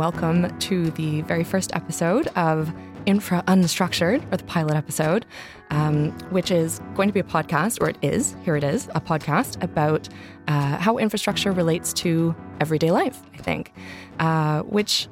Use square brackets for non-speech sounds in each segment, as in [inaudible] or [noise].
welcome to the very first episode of Infra Unstructured, or the pilot episode, um, which is going to be a podcast, or it is, here it is, a podcast about uh, how infrastructure relates to everyday life, I think, uh, which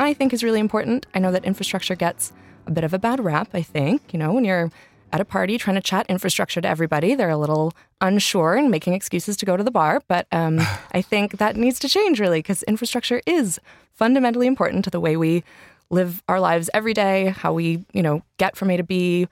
I think is really important. I know that infrastructure gets a bit of a bad rap, I think. You know, when you're at a party trying to chat infrastructure to everybody, they're a little unsure and making excuses to go to the bar. But um, [sighs] I think that needs to change, really, because infrastructure is fundamentally important to the way we live our lives every day, how we, you know, get from A to B,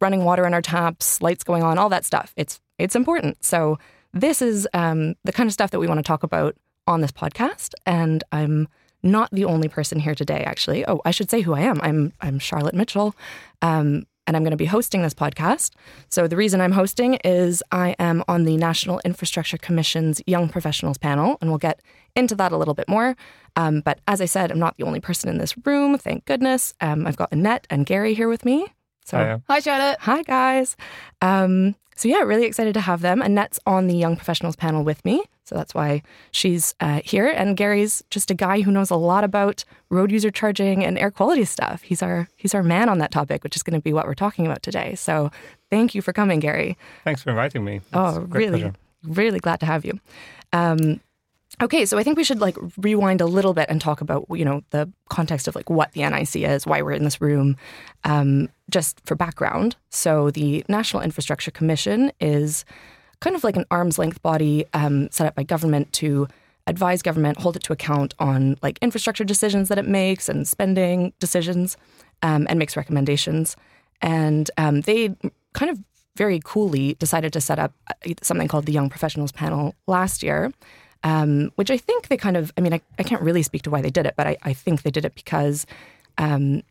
running water in our taps, lights going on, all that stuff. It's it's important. So this is um, the kind of stuff that we want to talk about on this podcast, and I'm not the only person here today. Actually, oh, I should say who I am. I'm I'm Charlotte Mitchell. Um, and I'm going to be hosting this podcast. So, the reason I'm hosting is I am on the National Infrastructure Commission's Young Professionals panel, and we'll get into that a little bit more. Um, but as I said, I'm not the only person in this room, thank goodness. Um, I've got Annette and Gary here with me. So, Hiya. Hi, Charlotte. hi guys. Um, so, yeah, really excited to have them. Annette's on the Young Professionals panel with me. So that's why she's uh, here. And Gary's just a guy who knows a lot about road user charging and air quality stuff. He's our he's our man on that topic, which is going to be what we're talking about today. So thank you for coming, Gary. Thanks for inviting me. It's Oh, great really, pleasure. really glad to have you. Um, okay, so I think we should like rewind a little bit and talk about you know the context of like what the NIC is, why we're in this room, um, just for background. So the National Infrastructure Commission is kind of like an arm's length body um, set up by government to advise government, hold it to account on like infrastructure decisions that it makes and spending decisions, um, and makes recommendations. And um, they kind of very coolly decided to set up uh, something called the Young Professionals Panel last year, um, which I think they kind of, I mean, I, I can't really speak to why they did it, but I, I think they did it because um,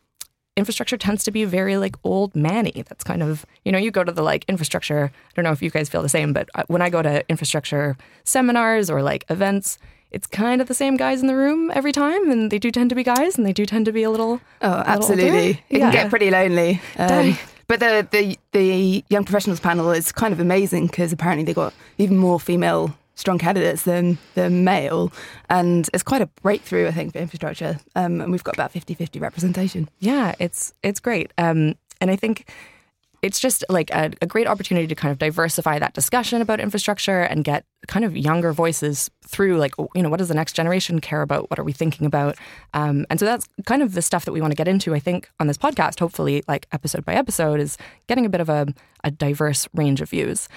infrastructure tends to be very like old manny. That's kind of, you know, you go to the like infrastructure, I don't know if you guys feel the same, but uh, when I go to infrastructure seminars or like events, it's kind of the same guys in the room every time, and they do tend to be guys, and they do tend to be a little. Oh, absolutely. It Yeah. can get pretty lonely. [laughs] Um, but the, the the young professionals panel is kind of amazing because apparently they got even more female strong candidates than than male, and it's quite a breakthrough, I think, for infrastructure. Um, and we've got about 50-50 representation. Yeah, it's it's great, um, and I think it's just like a, a great opportunity to kind of diversify that discussion about infrastructure and get kind of younger voices through. Like, you know, what does the next generation care about? What are we thinking about? Um, and so that's kind of the stuff that we want to get into. I think on this podcast, hopefully, like episode by episode, is getting a bit of a, a diverse range of views.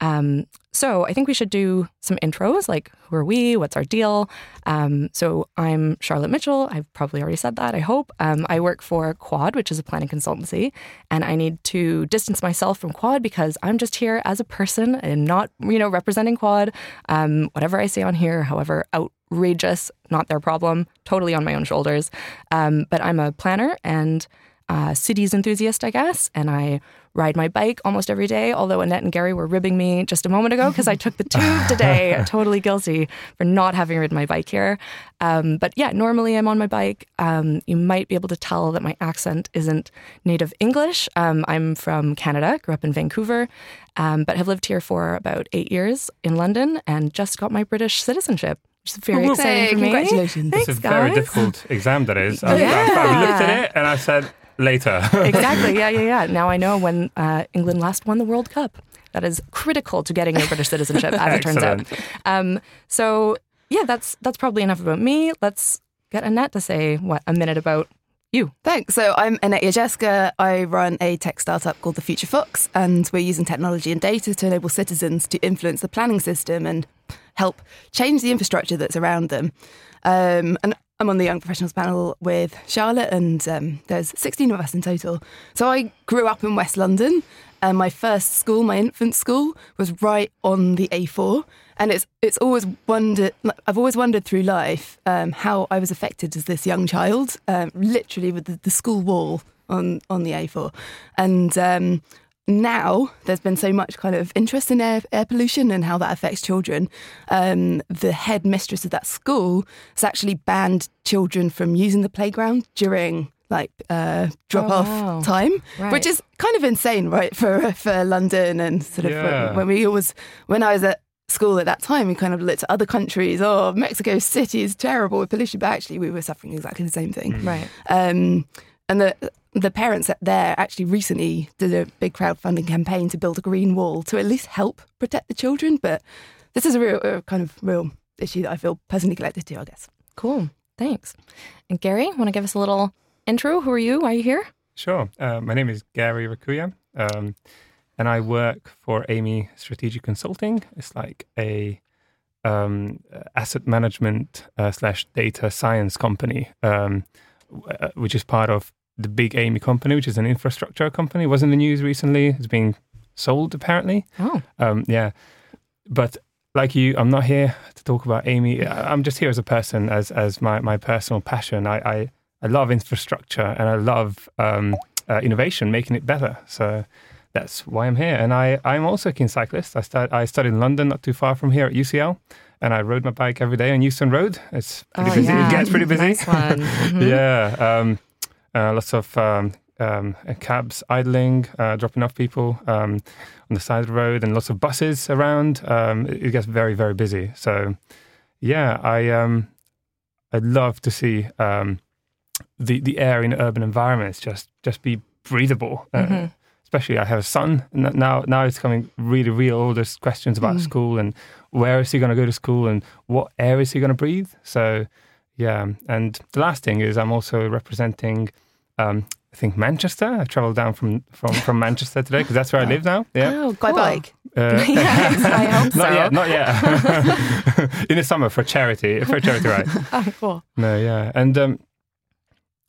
Um, so I think we should do some intros, like who are we? What's our deal? Um, so I'm Charlotte Mitchell. I've probably already said that. I hope. Um, I work for Quod, which is a planning consultancy, and I need to distance myself from Quod because I'm just here as a person and not, you know, representing Quod. Um, whatever I say on here, however outrageous, not their problem. Totally on my own shoulders. Um, but I'm a planner and uh, cities enthusiast, I guess, and I ride my bike almost every day. Although Annette and Gary were ribbing me just a moment ago because I took the tube [laughs] today. totally guilty for not having ridden my bike here. Um, but yeah, normally I'm on my bike. Um, you might be able to tell that my accent isn't native English. Um, I'm from Canada, grew up in Vancouver, um, but have lived here for about eight years in London and just got my British citizenship. Which is very Woo-woo. exciting Hey, for me. congratulations. Thanks, It's a very difficult exam, that is. I've, Yeah. I've- I've looked at it and I said, later. [laughs] exactly. Yeah, yeah, yeah. Now I know when uh, England last won the World Cup. That is critical to getting your British citizenship, as it turns out. Um, so yeah, that's that's probably enough about me. Let's get Annette to say what a minute about you. Thanks. So I'm Annette Jezierska. I run a tech startup called The Future Fox, and we're using technology and data to enable citizens to influence the planning system and help change the infrastructure that's around them. Um, and I'm on the Young Professionals panel with Charlotte, and um, there's 16 of us in total. So I grew up in West London, and my first school, my infant school, was right on the A4. And it's it's always wondered. I've always wondered through life um, how I was affected as this young child, um, literally with the, the school wall on on the A4, and um, now there's been so much kind of interest in air, air pollution and how that affects children. Um, the head mistress of that school has actually banned children from using the playground during like uh, drop off Oh, wow. time, Right. which is kind of insane, right? For for London and sort of Yeah. when we always when I was at school at that time, we kind of looked at other countries. Oh, Mexico City is terrible with pollution, but actually we were suffering exactly the same thing. Right. Um, and the the parents there actually recently did a big crowdfunding campaign to build a green wall to at least help protect the children. But this is a real a kind of real issue that I feel personally connected to, I guess. Cool. Thanks. And Gary, want to give us a little intro? Who are you? Why are you here? Sure. Uh, my name is Gary Raccuja, um, and I work for Amey Strategic Consulting. It's like a um, asset management uh, slash data science company, um, uh, which is part of the big Amey company, which is an infrastructure company. Was in the news recently. It's being sold apparently. Oh, Um, yeah, but like you, I'm not here to talk about Amey. I'm just here as a person, as as my, my personal passion. I, I I love infrastructure and I love um, uh, innovation, making it better. So that's why I'm here. And I I'm also a keen cyclist. I start I studied in London, not too far from here at UCL, and I rode my bike every day on Euston Road. It's pretty Oh, busy. yeah. It gets pretty busy. Nice. [laughs] Mhm. Yeah. Um, lots of um, um, cabs idling, uh, dropping off people um, on the side of the road, and lots of buses around. Um, it, it gets very, very busy. So, yeah, I um, I'd love to see um, the the air in urban environments just just be breathable. Uh, Mhm. Especially, I have a son now. Now it's coming really real. All those questions about Mm. school and where is he going to go to school and what air is he going to breathe. So, yeah. And the last thing is, I'm also representing, um, I think Manchester. I travelled down from from from Manchester today because that's where I live now. Yeah. Oh, By cool. bike. [laughs] Uh, [laughs] Yes, I hope not so. yet. Not yet. [laughs] In the summer for charity, for charity ride. Oh, cool. No, yeah, and um,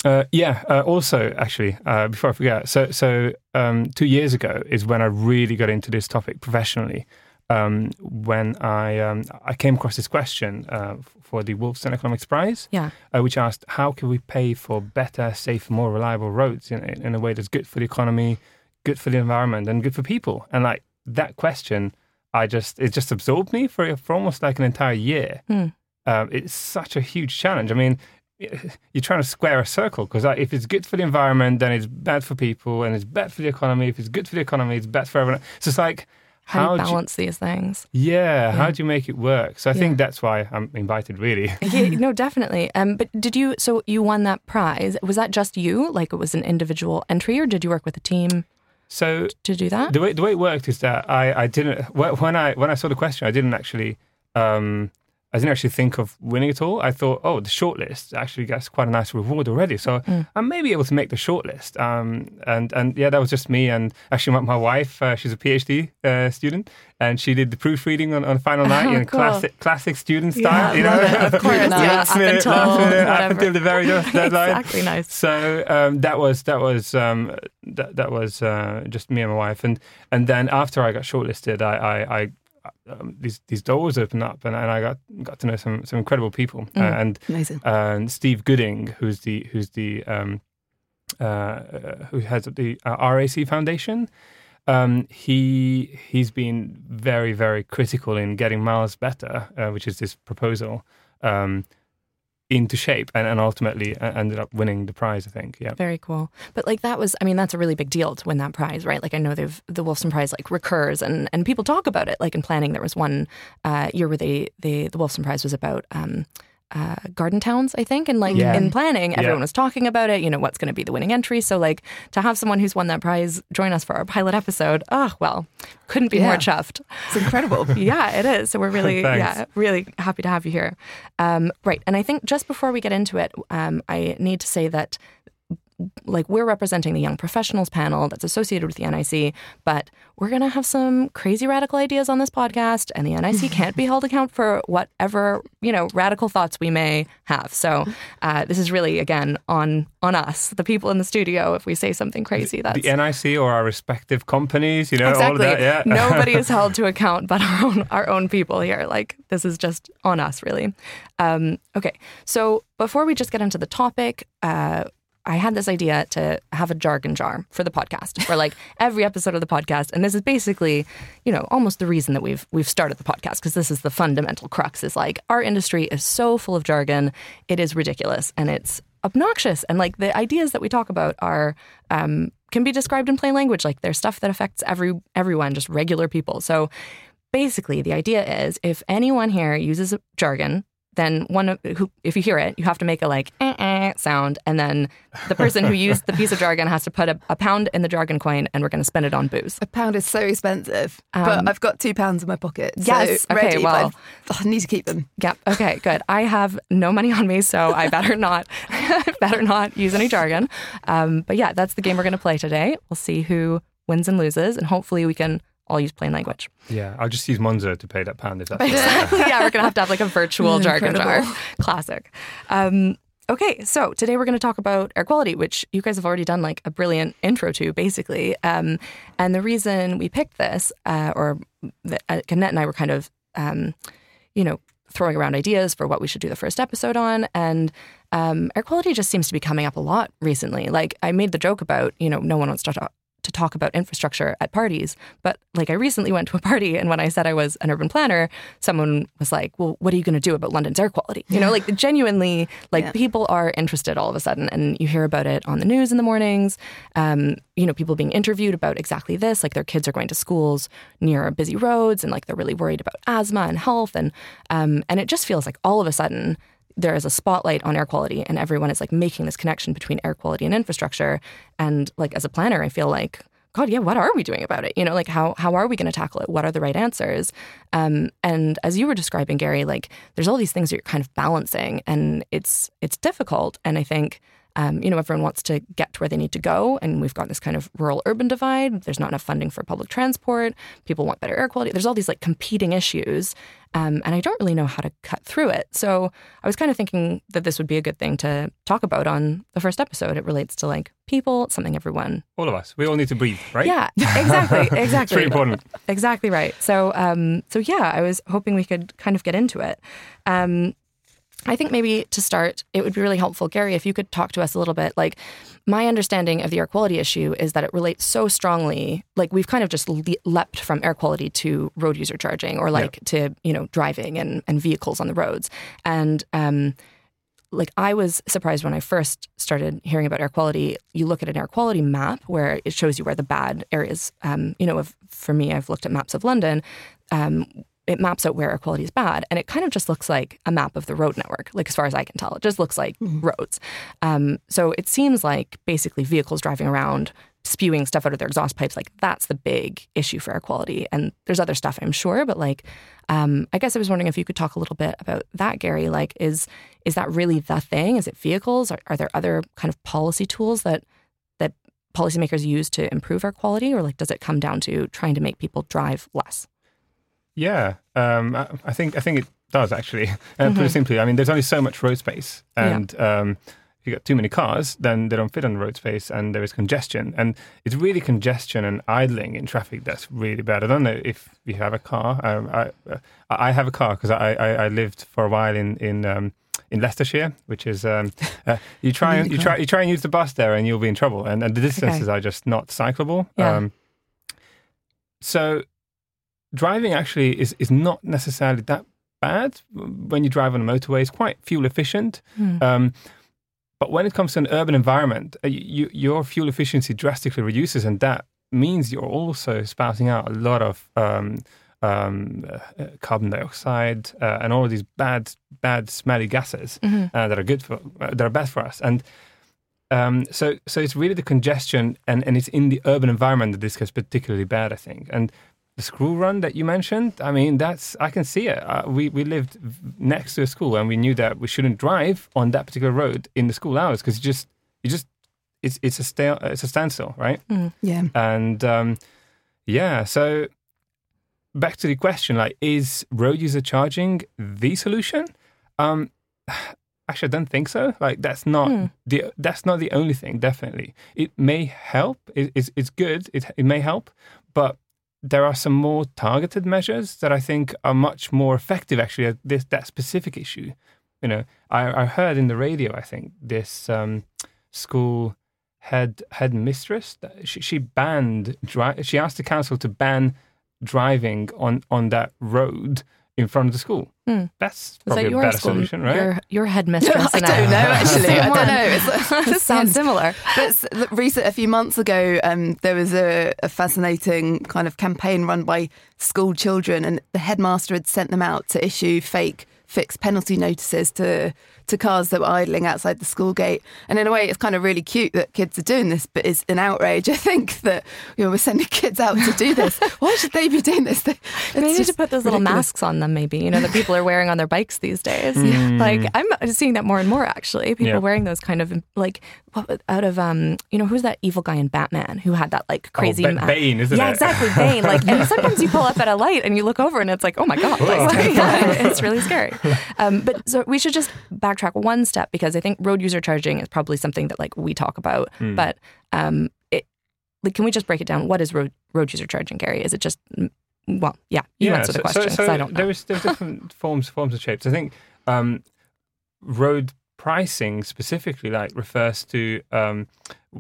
uh, yeah. Uh, also, actually, uh, before I forget, so so um, two years ago is when I really got into this topic professionally. Um, when I um, I came across this question uh, for the Wolfson Economics Prize, Yeah. uh, which asked how can we pay for better, safer, more reliable roads in, in a way that's good for the economy, good for the environment, and good for people. And like that question, I just it just absorbed me for for almost like an entire year. Um, it's such a huge challenge. I mean, [sighs] you're trying to square a circle because if it's good for the environment, then it's bad for people, and it's bad for the economy. If it's good for the economy, it's bad for everyone. So it's like How, do you do you- balance these things? yeah, how do you make it work? So I Yeah. think that's why I'm invited, really. [laughs] Yeah, no, definitely. Um, but did you? So you won that prize. Was that just you? Like it was an individual entry, or did you work with a team So to do that? the way the way it worked is that I I didn't when I when I saw the question I didn't actually um I didn't actually think of winning at all. I thought, oh, the shortlist actually gets quite a nice reward already, so Mm. I may be able to make the shortlist. Um, and and yeah, that was just me and actually my, my wife. Uh, she's a PhD uh, student, and she did the proofreading on, on final [laughs] night Oh, in cool. classic classic student Yeah, style. you know, of [laughs] course, yeah, last minute, until last minute, up until the very last [laughs] deadline. exactly. Nice. So um, that was that was um, that that was uh, just me and my wife, and and then after I got shortlisted, I, I, I um, these these doors opened up, and, and I got got to know some some incredible people, Mm. uh, and Amazing. and Steve Gooding, who's the who's the um, uh, who heads up the uh, RAC Foundation. Um, he he's been very very critical in getting Miles better, uh, which is this proposal, um, into shape, and, and ultimately uh, ended up winning the prize. I think. Yeah. Very cool. But like that was, I mean, that's a really big deal to win that prize, right? Like I know they've the Wolfson Prize like recurs and and people talk about it. Like in planning, there was one uh, year where they they the Wolfson Prize was about. Um, uh, garden towns, I think, and like Yeah. in planning, everyone Yeah. was talking about it. You know, what's going to be the winning entry. So, like, to have someone who's won that prize join us for our pilot episode, oh well, couldn't be more chuffed. It's incredible. [laughs] yeah, it is. So we're really, yeah, really happy to have you here. Um, right, and I think just before we get into it, um, I need to say that, like, we're representing the young professionals panel that's associated with the NIC, but we're going to have some crazy radical ideas on this podcast, and the NIC [laughs] can't be held account for whatever you know radical thoughts we may have. So uh, this is really again on on us, the people in the studio. If we say something crazy, that's The NIC or our respective companies, you know, all of exactly. that. Yeah. Nobody is [laughs] held to account but our own our own people here. Like this is just on us, really. Um, okay, so before we just get into the topic, uh, I had this idea to have a jargon jar for the podcast, for like [laughs] every episode of the podcast, and this is basically, you know, almost the reason that we've we've started the podcast because this is the fundamental crux. Is like our industry is so full of jargon, it is ridiculous and it's obnoxious, and like the ideas that we talk about are. Um, can be described in plain language like there's stuff that affects every everyone just regular people so basically, the idea is if anyone here uses jargon, then one of who, if you hear it, you have to make a like eh, eh, sound, and then the person who used the piece of jargon has to put a, a pound in the jargon coin, and we're going to spend it on booze. A pound is so expensive, Um, but I've got two pounds in my pocket. Yes, so okay, ready, well- I need to keep them. Yep. Okay. Good. I have no money on me, so I better not. [laughs] Better not use any jargon. Um, but yeah, that's the game we're going to play today. We'll see who wins and loses, and hopefully we can all use plain language. Yeah, I'll just use Monzo to pay that pound if that's [laughs] Exactly. yeah, we're going to have to have like a virtual [laughs] jargon jar. Classic. Um, okay, so today we're going to talk about air quality, which you guys have already done like a brilliant intro to, basically. Um, and the reason we picked this, uh, or that uh, Annette and I were kind of, um, you know, throwing around ideas for what we should do the first episode on, and um, air quality just seems to be coming up a lot recently. Like I made the joke about, you know, no one wants to talk to talk about infrastructure at parties. But like I recently went to a party and when I said I was an urban planner, someone was like, "Well, what are you going to do about London's air quality?" You know, like genuinely like Yeah. people are interested all of a sudden and you hear about it on the news in the mornings. Um, you know, people being interviewed about exactly this, like their kids are going to schools near busy roads and like they're really worried about asthma and health and um, and it just feels like all of a sudden there is a spotlight on air quality and everyone is like making this connection between air quality and infrastructure. And like as a planner i feel like god yeah what are we doing about it? You know like how how are we going to tackle it? What are the right answers? Um, and as you were describing gary like there's all these things that you're kind of balancing and it's it's difficult. And i think um, you know, everyone wants to get to where they need to go, and we've got this kind of rural urban divide. There's not enough funding for public transport. People want better air quality. There's all these like competing issues, um, and I don't really know how to cut through it. So I was kind of thinking that this would be a good thing to talk about on the first episode. It relates to like people, something everyone. all of us. We all need to breathe, right? Yeah, exactly, [laughs] exactly. It's very important. Exactly right. So, um, so yeah, I was hoping we could kind of get into it. Um, I think maybe to start, it would be really helpful, Gary, if you could talk to us a little bit. Like, my understanding of the air quality issue is that it relates so strongly. Like, we've kind of just le- leapt from air quality to road user charging, or like to you know driving and and vehicles on the roads. And um, like I was surprised when I first started hearing about air quality. You look at an air quality map where it shows you where the bad areas. Um, you know, if, for me, I've looked at maps of London. Um, it maps out where air quality is bad, and it kind of just looks like a map of the road network. Like as far as I can tell, it just looks like roads. Um, so it seems like basically vehicles driving around spewing stuff out of their exhaust pipes like that's the big issue for air quality. And there's other stuff i'm sure but like um, i guess i was wondering if you could talk a little bit about that gary. Like is is that really the thing? Is it vehicles? Are, are there other kind of policy tools that that policymakers use to improve air quality? Or like does it come down to trying to make people drive less Yeah, um, I, I think I think it does actually. [laughs] Uh, Pretty simply, I mean, there's only so much road space, Yeah. and um, if you got too many cars, then they don't fit on the road space, and there is congestion. And it's really congestion and idling in traffic that's really bad. I don't know if you have a car. Um, I uh, I have a car because I, I I lived for a while in in. Um, in Leicestershire, which is um, [laughs] uh, you try and you try you try and use the bus there, and you'll be in trouble. And, and the distances are just not cyclable. Yeah. Um, so driving actually is, is not necessarily that bad when you drive on a motorway. It's quite fuel efficient. Um, but when it comes to an urban environment, uh, you, your fuel efficiency drastically reduces, and that means you're also spouting out a lot of um, um, uh, carbon dioxide uh, and all of these bad, bad, smelly gases uh, that are good for uh, that are bad for us. And um, so, so it's really the congestion, and, and it's in the urban environment that this gets particularly bad, I think. And the school run that you mentioned, I mean, that's I can see it. Uh, we we lived next to a school, and we knew that we shouldn't drive on that particular road in the school hours because you just you just it's it's a stale, it's a standstill, right? Yeah. And um, yeah, so back to the question, like, is road user charging the solution? Um, [sighs] actually, I don't think so. Like, that's not the that's not the only thing. Definitely, it may help. It, it's it's good. It it may help, but there are some more targeted measures that I think are much more effective. Actually, at this that specific issue. You know, I, I heard in the radio. I think this um, school head head mistress she, she banned dri- she asked the council to ban driving on on that road in front of the school. Hmm. That's probably that a your better school? solution, right? Your, your headmistress. [laughs] I don't know, [laughs] actually. I don't know. It's, [laughs] This sounds similar. But recent, a few months ago, um, there was a, a fascinating kind of campaign run by school children, and the headmaster had sent them out to issue fake fixed penalty notices to to cars that were idling outside the school gate. And in a way, it's kind of really cute that kids are doing this, but it's an outrage. [laughs] I think that you know we're sending kids out to do this. [laughs] Why should they be doing this? It's They need to put those little ridiculous. masks on them, maybe, you know, that people are wearing on their bikes these days. Like, I'm seeing that more and more, actually. People Yeah. wearing those kind of, like, out of, um, you know, who's that evil guy in Batman who had that, like, crazy. Ba- ma- Bane, isn't yeah, it? exactly. Bane. Like, and sometimes you pull up at a light and you look over and it's like, oh my God. [laughs] Like, yeah, it's really scary. Um, but so we should just backtrack one step because I think road user charging is probably something that, like, we talk about. Hmm. But um, it, like, can we just break it down? What is road, road user charging, Gary? Is it just, well, yeah, you answer the question So, so I don't know. There's, there's different [laughs] forms, forms of shapes. I think um, road pricing specifically like refers to um,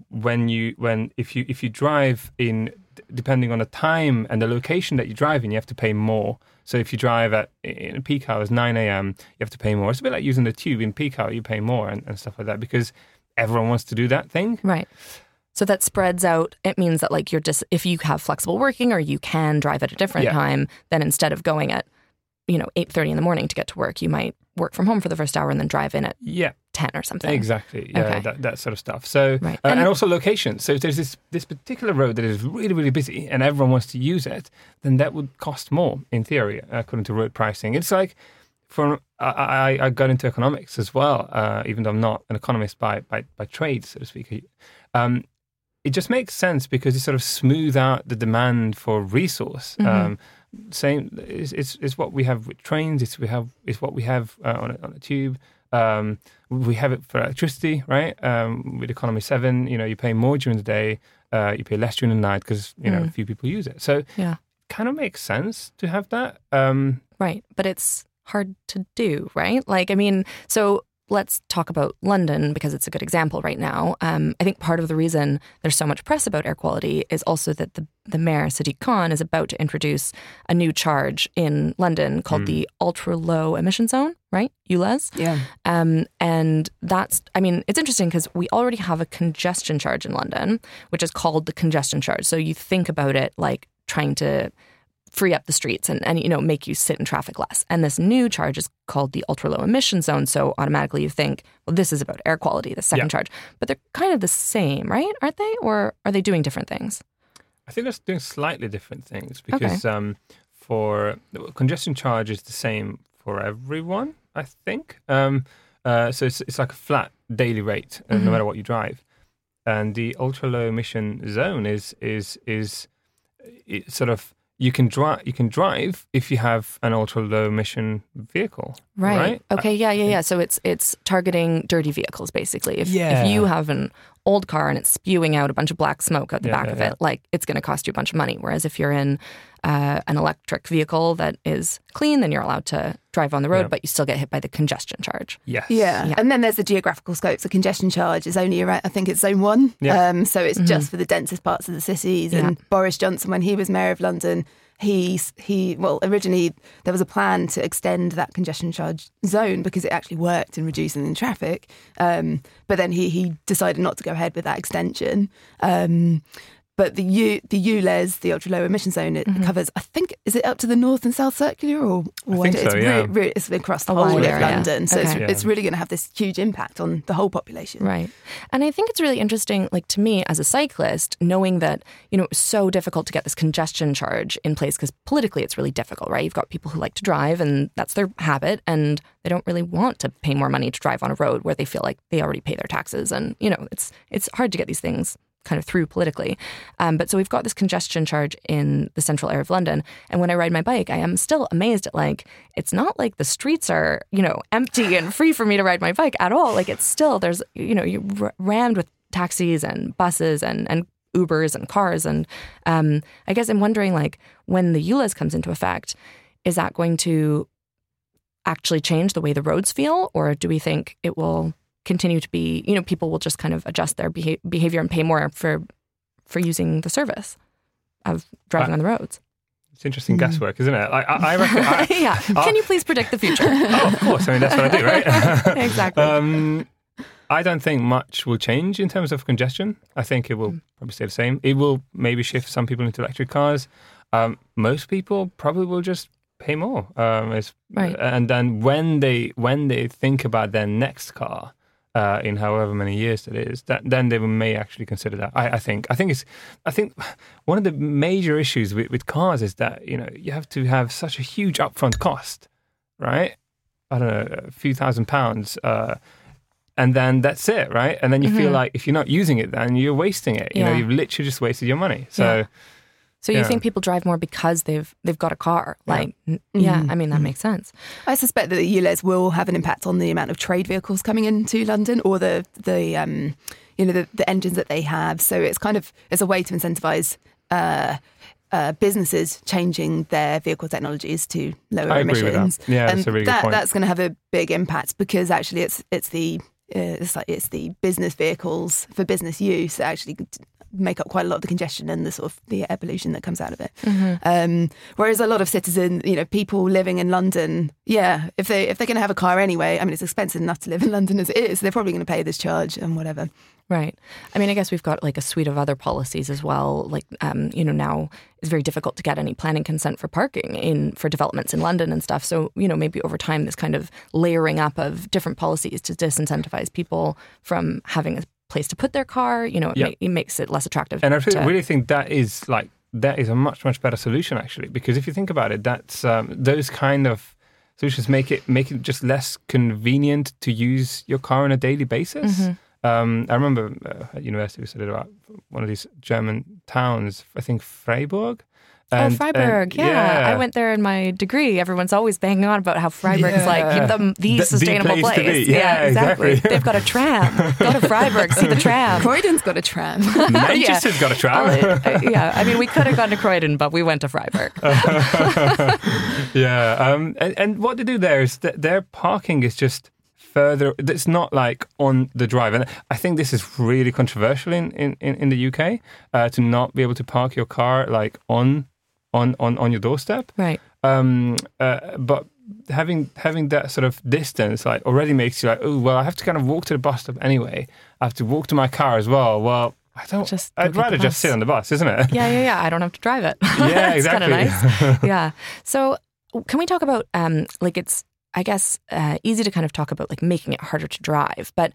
when you when if you if you drive in depending on the time and the location that you drive in, you have to pay more. So if you drive at in peak hours, 9 a.m., you have to pay more. It's a bit like using the tube in peak hour, you pay more and, and stuff like that because everyone wants to do that thing. Right. So that spreads out. It means that like you're just if you have flexible working or you can drive at a different Yeah. time, then instead of going at you know eight thirty in the morning to get to work, you might work from home for the first hour and then drive in at Yeah, ten or something. Exactly. Yeah, Okay. that, that sort of stuff. So, Right. uh, and, And- also location. So, if there's this this particular road that is really really busy and everyone wants to use it, then that would cost more in theory, according to road pricing. It's like for I, I, got into economics as well, uh, even though I'm not an economist by by, by trade, so to speak. Um, it just makes sense because you sort of smooth out the demand for resource. Mhm. Um, same, it's, it's, it's what we have with trains. It's we have it's what we have uh, on a, on a tube. Um, we have it for electricity, right? Um, with Economy Seven, you know, you pay more during the day, uh, you pay less during the night because you know Mm. a few people use it. So, Yeah. kind of makes sense to have that. Um, Right. But it's hard to do, right? Like, I mean, so let's talk about London because it's a good example right now. Um, I think part of the reason there's so much press about air quality is also that the, the mayor, Sadiq Khan, is about to introduce a new charge in London called the ultra low emission zone, right? ULEZ. Yeah. Um, and that's, I mean, it's interesting because we already have a congestion charge in London, which is called the congestion charge. So you think about it like trying to free up the streets and, and you know make you sit in traffic less. And this new charge is called the ultra low emission zone. So automatically you think, well, this is about air quality, the second Yeah. charge. But they're kind of the same, right? Aren't they? Or are they doing different things? I think they're doing slightly different things because um, for congestion charge is the same for everyone. I think um, uh, so. It's, it's like a flat daily rate, uh, Mhm. no matter what you drive. And the ultra low emission zone is is is it sort of you can drive you can drive if you have an ultra low emission vehicle, right? right? Uh, okay. Yeah. Yeah. Yeah. So it's it's targeting dirty vehicles basically. If Yeah. if you have an old car and it's spewing out a bunch of black smoke at the Yeah, back yeah, of it, like it's going to cost you a bunch of money. Whereas if you're in uh, an electric vehicle that is clean, then you're allowed to drive on the road, Yeah. but you still get hit by the congestion charge. Yes. Yeah. Yeah. and then there's the geographical scope. So congestion charge is only around, I think it's zone one. Yeah. Um, so it's just for the densest parts of the cities. And Boris Johnson, when he was mayor of London, he he well originally there was a plan to extend that congestion charge zone because it actually worked in reducing the traffic. Um, but then he he decided not to go ahead with that extension. Um, but the U, the ULEZ, the ultra low emission zone, it mm-hmm. covers. I think is it up to the north and south circular, or, or think it's so, yeah. re- re- it's across the A whole wide of area. London. So it's, Okay. it's really going to have this huge impact on the whole population. Right. And I think it's really interesting, like to me as a cyclist, knowing that, you know, it's so difficult to get this congestion charge in place because politically it's really difficult, right? You've got people who like to drive and that's their habit and they don't really want to pay more money to drive on a road where they feel like they already pay their taxes. And, you know, it's it's hard to get these things kind of through politically. Um, but so we've got this congestion charge in the central area of London. And when I ride my bike, I am still amazed at like, it's not like the streets are, you know, empty and [laughs] free for me to ride my bike at all. Like it's still, there's, you know, you're r- rammed with taxis and buses and, and Ubers and cars. And um, I guess I'm wondering like when the ULEZ comes into effect, is that going to actually change the way the roads feel? Or do we think it will continue to be, you know, people will just kind of adjust their beha- behavior and pay more for for using the service of driving I- on the roads? it's interesting guesswork, isn't it? Like, I, I reckon. I, [laughs] yeah. [laughs] Can you please predict the future? [laughs] oh, of course. I mean, that's what I do, right? exactly. Um, I don't think much will change in terms of congestion. I think it will probably stay the same. It will maybe shift some people into electric cars. Um, most people probably will just pay more. Um, it's, Right. And then when they when they think about their next car. Uh, in however many years that is, that then they may actually consider that. I, I think. I think it's. I think one of the major issues with, with cars is that you know you have to have such a huge upfront cost, right? I don't know, a few thousand pounds, uh, and then that's it, right? And then you feel like if you're not using it, then you're wasting it. You know, Mm-hmm. You've literally just wasted your money. So Yeah. So you yeah. think people drive more because they've they've got a car? Like, n- yeah. I mean that makes sense. I suspect that the ULEZ will have an impact on the amount of trade vehicles coming into London or the the um, you know the, the engines that they have. So it's kind of it's a way to incentivize uh, uh, businesses changing their vehicle technologies to lower I agree with that. emissions. Yeah, and that's a really good that, point. that's going to have a big impact because actually it's it's the uh, it's like it's the business vehicles for business use that actually make up quite a lot of the congestion and the sort of the air pollution that comes out of it. Mm-hmm. Um, whereas a lot of citizens, you know, people living in London, yeah, if they if they're going to have a car anyway, I mean, it's expensive enough to live in [laughs] London as it is. They're probably going to pay this charge and whatever. Right. I mean, I guess we've got like a suite of other policies as well. Like, um, you know, now it's very difficult to get any planning consent for parking in for developments in London and stuff. So, you know, maybe over time, this kind of layering up of different policies to disincentivize people from having a place to put their car. You know, it, Yeah. ma- it makes it less attractive. And I to- really think that is like that is a much much better solution actually because if you think about it, that's um, those kind of solutions make it make it just less convenient to use your car on a daily basis. Mm-hmm. Um, I remember uh, at university we studied about one of these German towns, I think Freiburg. Oh, Freiburg, and- yeah. I went there in my degree. Everyone's always banging on about how Freiburg is like Yeah. the, the The- the sustainable place to place. be. Yeah, exactly. [laughs] They've got a tram. Go to Freiburg, see the tram. Croydon's got a tram. [laughs] Manchester's got a tram. Oh, uh, yeah, I mean, we could have gone to Croydon, but we went to Freiburg. [laughs] yeah, um, and, and what they do there is that their parking is just further. It's not like on the drive, and I think this is really controversial in in, in, in the UK uh, to not be able to park your car like on on on, on your doorstep. Right. Um, uh, but having having that sort of distance like already makes you like, oh well, I have to kind of walk to the bus stop anyway. I have to walk to my car as well. Well, I don't. Just I'd rather just sit on the bus, isn't it? Yeah, yeah, yeah. I don't have to drive it. [laughs] Yeah, it's kind of exactly. nice. [laughs] Yeah. So, can we talk about um, like it's I guess uh, easy to kind of talk about like making it harder to drive, but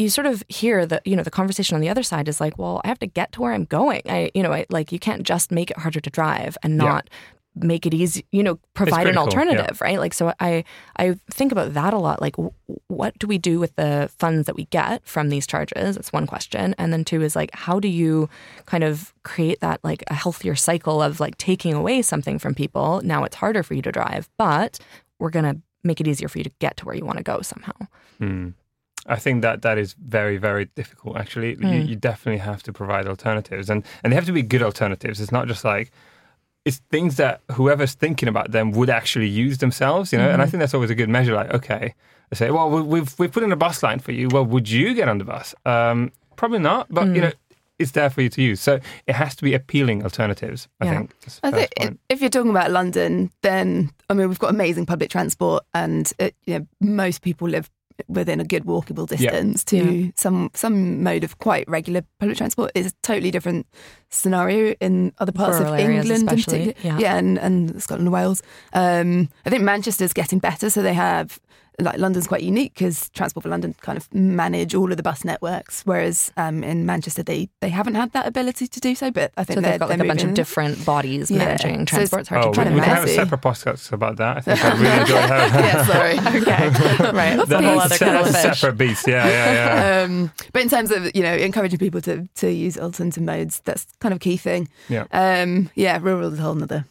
you sort of hear that you know the conversation on the other side is like, well, I have to get to where I'm going. I you know I, like you can't just make it harder to drive and Yeah. not make it easy you know provide an alternative right like so i i think about that a lot like w- what do we do with the funds that we get from these charges that's one question and then two is like how do you kind of create that like a healthier cycle of like taking away something from people now it's harder for you to drive but we're going to make it easier for you to get to where you want to go somehow Hmm. I think that that is very very difficult. Actually, you, Mm. you definitely have to provide alternatives, and and they have to be good alternatives. It's not just like it's things that whoever's thinking about them would actually use themselves. You know, and I Mm-hmm. think that's always a good measure. Like, okay, they say, well, we- we've we've put in a bus line for you. Well, would you get on the bus? Um, probably not, but Mm. you know. It's there for you to use, so it has to be appealing alternatives. I Yeah. think. I think if you're talking about London, then I mean we've got amazing public transport, and it, you know most people live within a good walkable distance to Yeah. some some mode of quite regular public transport. is a totally different scenario in other parts Rural of England, in especially, particular. yeah. and, and Scotland and Wales. Um, I think Manchester's getting better, so they have. Like London's quite unique because Transport for London kind of manage all of the bus networks, whereas um, in Manchester they, they haven't had that ability to do so. But I think so they're, they've got like they're a bunch of different bodies Yeah. managing So it's- transport. It's hard Oh, to we, we can have a separate podcast about that. I think [laughs] I really enjoy having [laughs] yeah, sorry. [laughs] okay right that's a whole other a kettle of fish separate beast. Yeah, yeah, yeah. um, but in terms of you know encouraging people to to use alternative modes, that's kind of a key thing. Yeah. Um, yeah, rural is a whole other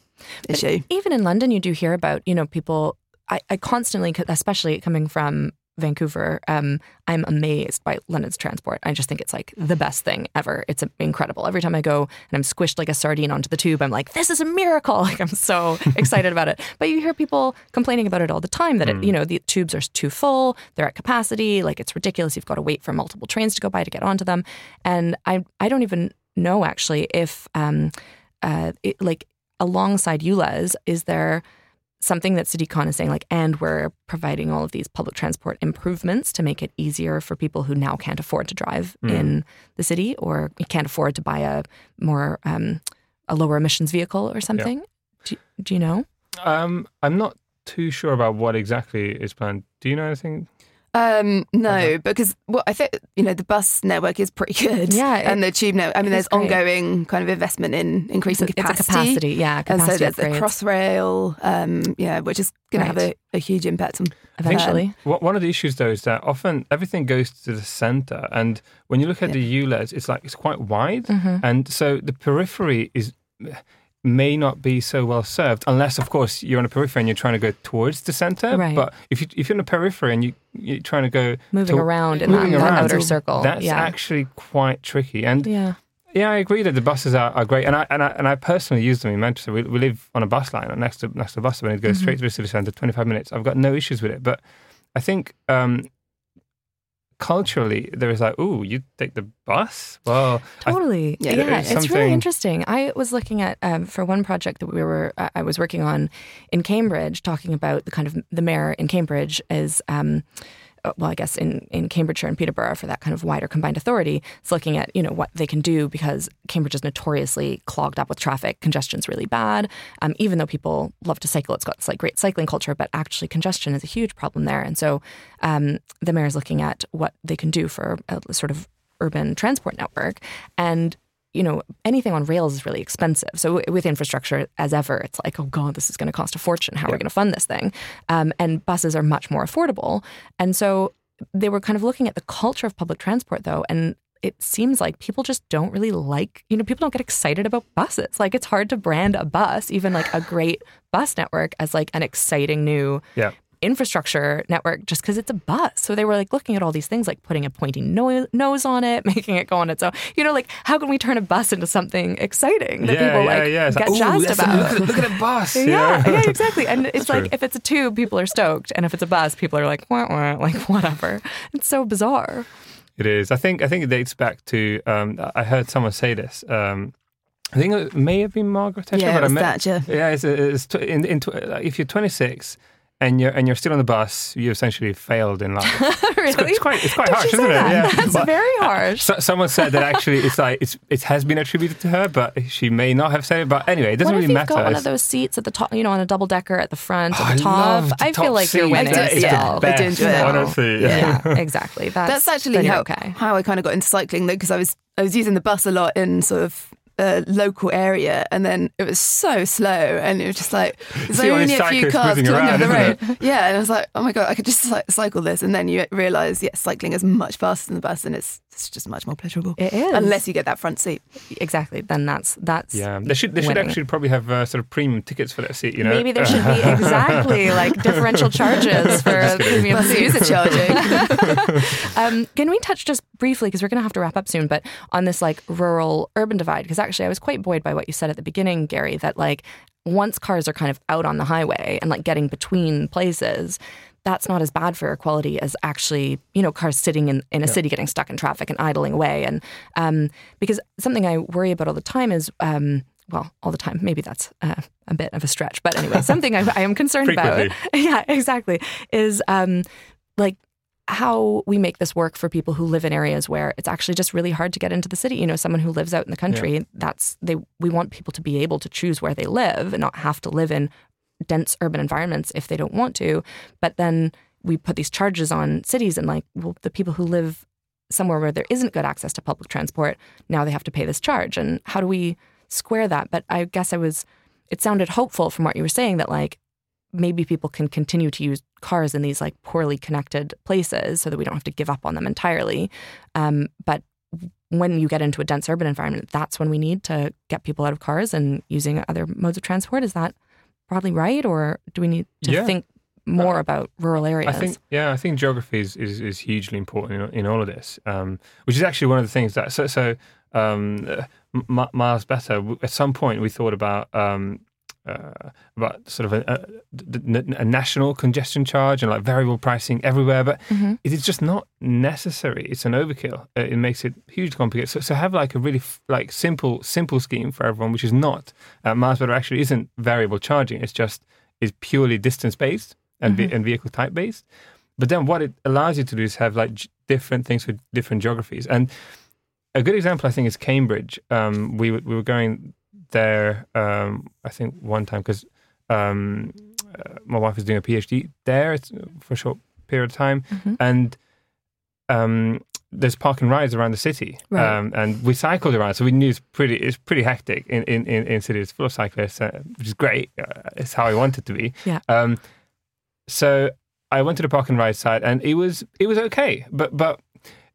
issue. even in London, you do hear about, you know, people. I, I constantly, especially coming from Vancouver, um, I'm amazed by London's transport. I just think it's like the best thing ever. It's incredible. Every time I go and I'm squished like a sardine onto the tube, I'm like, this is a miracle. [laughs] Like I'm so excited about it. But you hear people complaining about it all the time that, it, you know, the tubes are too full, they're at capacity, like it's ridiculous. You've got to wait for multiple trains to go by to get onto them. And I, I don't even know actually if, um, uh, it, like, alongside ULEZ, is there something that Sadiq Khan is saying, like, and we're providing all of these public transport improvements to make it easier for people who now can't afford to drive Mm. in the city or can't afford to buy a more um, a lower emissions vehicle or something? Do, do you know? Um, I'm not too sure about what exactly is planned. Do you know anything? Um, no, Okay. because well, I think you know the bus network is pretty good. Yeah, it- and the tube network. I mean, there's great. ongoing kind of investment in increasing It's a capacity. capacity, yeah, And so there's the upgrades. Crossrail, um, yeah, which is going to have a, a huge impact on. eventually. Wha- One of the issues, though, is that often everything goes to the center, and when you look at the ULEZ, it's like it's quite wide, Mm-hmm. and so the periphery is may not be so well served unless, of course, you're on a periphery and you're trying to go towards the center. Right. But if you if you're in a periphery and you you're trying to go Moving to- around in moving that, around, outer circle. that's yeah. actually quite tricky. And yeah. yeah, I agree that the buses are, are great, and I and I and I personally use them in Manchester. We, we live on a bus line next to next to the bus stop, and it goes Mm-hmm. straight to the city centre. Twenty five minutes. I've got no issues with it, but I think um, culturally there was like, oh, you take the bus? Well, I- Totally. Yeah, Yeah, there is it's really interesting. I was looking at um, for one project that we were I I was working on in Cambridge, talking about the kind of the mayor in Cambridge is. Um, uh, well, I guess in, in Cambridgeshire and Peterborough for that kind of wider combined authority, it's looking at you know what they can do because Cambridge is notoriously clogged up with traffic. Congestion's really bad. Um, even though people love to cycle, it's got this like great cycling culture, but actually congestion is a huge problem there. And so um, the mayor is looking at what they can do for a sort of urban transport network. And you know, anything on rails is really expensive. So with infrastructure, as ever, it's like, oh god, this is going to cost a fortune. How are we going to fund this thing? Um, and buses are much more affordable. And so they were kind of looking at the culture of public transport, though, and it seems like people just don't really like, you know, people don't get excited about buses. Like it's hard to brand a bus, even like a great bus network, as like an exciting new yeah. Infrastructure network just because it's a bus. So they were like looking at all these things, like putting a pointy no- nose on it, [laughs] making it go on its own. You know, like how can we turn a bus into something exciting that yeah, people yeah, like yeah. It's get like, "Ooh, jazzed that's a- about? look, at, look at a bus. [laughs] yeah, yeah, exactly. And [laughs] it's That's like true. if it's a tube, people are stoked, and if it's a bus, people are like, wah, wah, like whatever. It's so bizarre. It is. I think. I think it dates back to. Um, I heard someone say this. Um, I think it may have been Margaret Thatcher, Yeah, but it was I met, Thatcher. Yeah, it's, it's tw- in, in, if you're 26 and you're and you're still on the bus, you essentially failed in life. really? [laughs] It's quite, it's quite, it's quite Did harsh, isn't say it? that? Yeah. That's But very harsh. so, someone said that actually it's like it's it has been attributed to her, but she may not have said it. But anyway, it doesn't what if really you've matter. got one of those seats at the top, you know, on a double decker at the front, Oh, at I the top? love the I top feel like you're seat. winning. It's the still. best, you know? honestly. Yeah, [laughs] exactly. That's, That's actually how, okay. how I kind of got into cycling though, because I was I was using the bus a lot in sort of a local area, and then it was so slow, and it was just like there's only a few cars cruising coming around, down the isn't road. [laughs] Yeah, and I was like, oh my god, I could just cy- cycle this, and then you realise, yes, cycling is much faster than the bus, and it's it's just much more pleasurable. It is. unless you get that front seat. exactly. Then that's that's yeah, they should they should winning. actually probably have uh, sort of premium tickets for that seat. You know, Maybe there should be [laughs] exactly like differential charges [laughs] for Just kidding. premium Bus seats. user charging. [laughs] Um, can we touch just briefly because we're going to have to wrap up soon, but on this like rural urban divide? Because actually, I was quite buoyed by what you said at the beginning, Gary. That like once cars are kind of out on the highway and like getting between places. That's not as bad for air quality as actually, you know, cars sitting in, in a city getting stuck in traffic and idling away. And um, because something I worry about all the time is, um, well, all the time, maybe that's uh, a bit of a stretch, but anyway, something I, I am concerned about. [laughs] Yeah, exactly. Is um, like how we make this work for people who live in areas where it's actually just really hard to get into the city. You know, someone who lives out in the country, that's they we want people to be able to choose where they live and not have to live in dense urban environments if they don't want to. But then we put these charges on cities and like, well, the people who live somewhere where there isn't good access to public transport, now they have to pay this charge. And how do we square that? But I guess I was it sounded hopeful from what you were saying that like maybe people can continue to use cars in these like poorly connected places so that we don't have to give up on them entirely. Um, but when you get into a dense urban environment, that's when we need to get people out of cars and using other modes of transport. Is that broadly right, or do we need to Yeah. think more about rural areas? I think yeah, I think geography is, is, is hugely important in, in all of this, um, which is actually one of the things that so so um, uh, M- Miles Better. At some point, we thought about um, uh, about sort of a, a, a, national congestion charge and like variable pricing everywhere, but mm-hmm. it is just not necessary. It's an overkill. Uh, it makes it hugely complicated. So, so have like a really f- like simple simple scheme for everyone, which is not uh, miles per actually isn't variable charging. It's just is purely distance based and, mm-hmm. and vehicle type based. But then what it allows you to do is have like j- different things for different geographies. And a good example, I think, is Cambridge. Um, we we were going there, um, I think, one time because um, uh, my wife was doing a PhD there for a short period of time, mm-hmm. and um, there's park and rides around the city, right. um, and we cycled around, so we knew it's pretty it's pretty hectic in in in, in cities. It's full of cyclists, uh, which is great. Uh, it's how I want it to be. Yeah. Um, so I went to the park and ride side, and it was it was okay, but but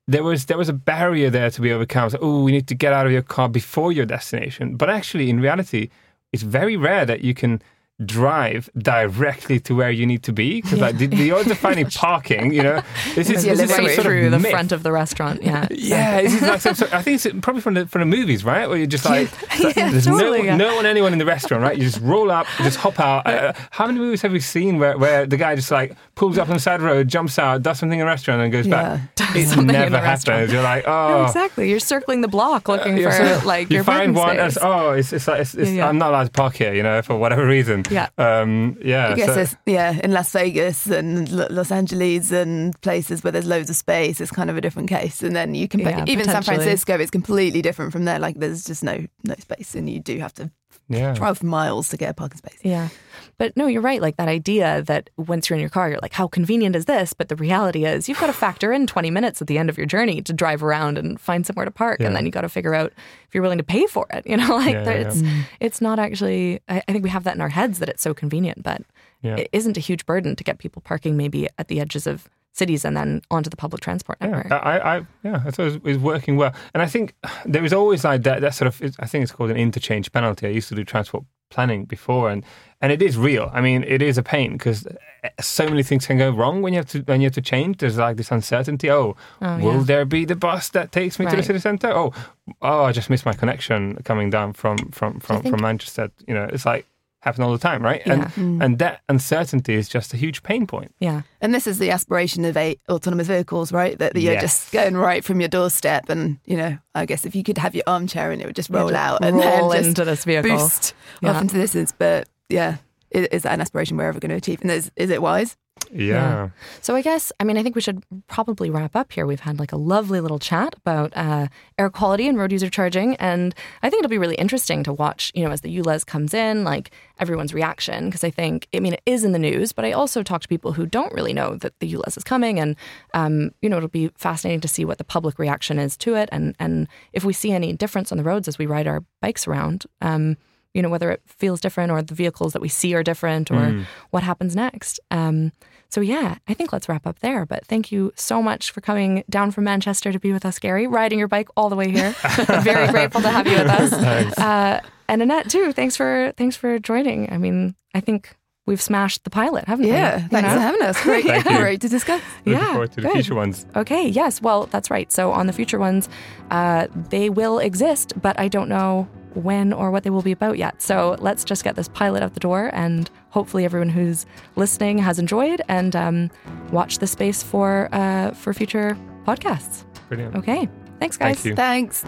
there was there was a barrier there to be overcome. Oh, we need to get out of your car before your destination. But actually, in reality, it's very rare that you can drive directly to where you need to be? Because yeah. like the, the odds of finding parking you know this is, yeah, this is right through the myth. front of the restaurant yeah. Yeah like some, I think it's probably from the from the movies right? Where you're just like, [laughs] yeah, there's totally, no, no one anyone in the restaurant right? You just roll up you just hop out. Uh, how many movies have we seen where, where the guy just like pulls up on the side of the road jumps out does something in a restaurant and goes back? It never happens. you're like oh. no, exactly. You're circling the block looking uh, for so like you your find one as, oh it's, it's like it's, it's, I'm not allowed to park here you know for whatever reason yeah. Um, yeah. I guess so. yeah, in Las Vegas and Los Angeles and places where there's loads of space, it's kind of a different case. And then you can yeah, even San Francisco, it's completely different from there. Like there's just no no space, and you do have to yeah. drive miles to get a parking space. Yeah. But no, you're right. Like that idea that once you're in your car, you're like, how convenient is this? But the reality is, you've got to factor in 20 minutes at the end of your journey to drive around and find somewhere to park. Yeah. And then you got to figure out if you're willing to pay for it. You know, [laughs] like yeah, it's, it's not actually, I, I, think we have that in our heads that it's so convenient, but it isn't a huge burden to get people parking maybe at the edges of cities and then onto the public transport network. Yeah, I, I yeah, I thought it was working well. And I think there is always like that, that sort of, I think it's called an interchange penalty. I used to do transport planning before and, and it is real. I mean, it is a pain because eh, so many things can go wrong when you have to, when you have to change. There's like this uncertainty. Oh, oh will yeah. there be the bus that takes me right. to the city centre? Oh, oh, I just missed my connection coming down from, from, from, from Manchester. You know, it's like, happen all the time, right? Yeah. And mm. and that uncertainty is just a huge pain point. Yeah. And this is the aspiration of a, autonomous vehicles, right? That, that you're yes. just going right from your doorstep, and you know, I guess if you could have your armchair and it would just roll just out and roll then into this vehicle, boost yeah. off into the distance. But yeah, is, is that an aspiration we're ever going to achieve? And is, is it wise? Yeah. yeah. So I guess, I mean, I think we should probably wrap up here. We've had like a lovely little chat about uh, air quality and road user charging. And I think it'll be really interesting to watch, you know, as the ULEZ comes in, like everyone's reaction. Because I think, I mean, it is in the news, but I also talk to people who don't really know that the ULEZ is coming. And, um, you know, it'll be fascinating to see what the public reaction is to it. And, and if we see any difference on the roads as we ride our bikes around. Um, you know, whether it feels different or the vehicles that we see are different or mm. what happens next. Um, so, yeah, I think let's wrap up there. But thank you so much for coming down from Manchester to be with us, Gary, riding your bike all the way here. [laughs] Very grateful to have you with us. Uh, and Annette, too, thanks for thanks for joining. I mean, I think we've smashed the pilot, haven't yeah, we? Yeah, thanks know? for having us. Great, [laughs] yeah. great to discuss. Looking yeah, forward to the good. future ones. Okay, yes, well, that's right. So on the future ones, uh, they will exist, but I don't know when or what they will be about yet. So let's just get this pilot out the door, and hopefully everyone who's listening has enjoyed and um, watch the space for uh, for future podcasts. Brilliant. Okay. Thanks, guys. Thank Thanks.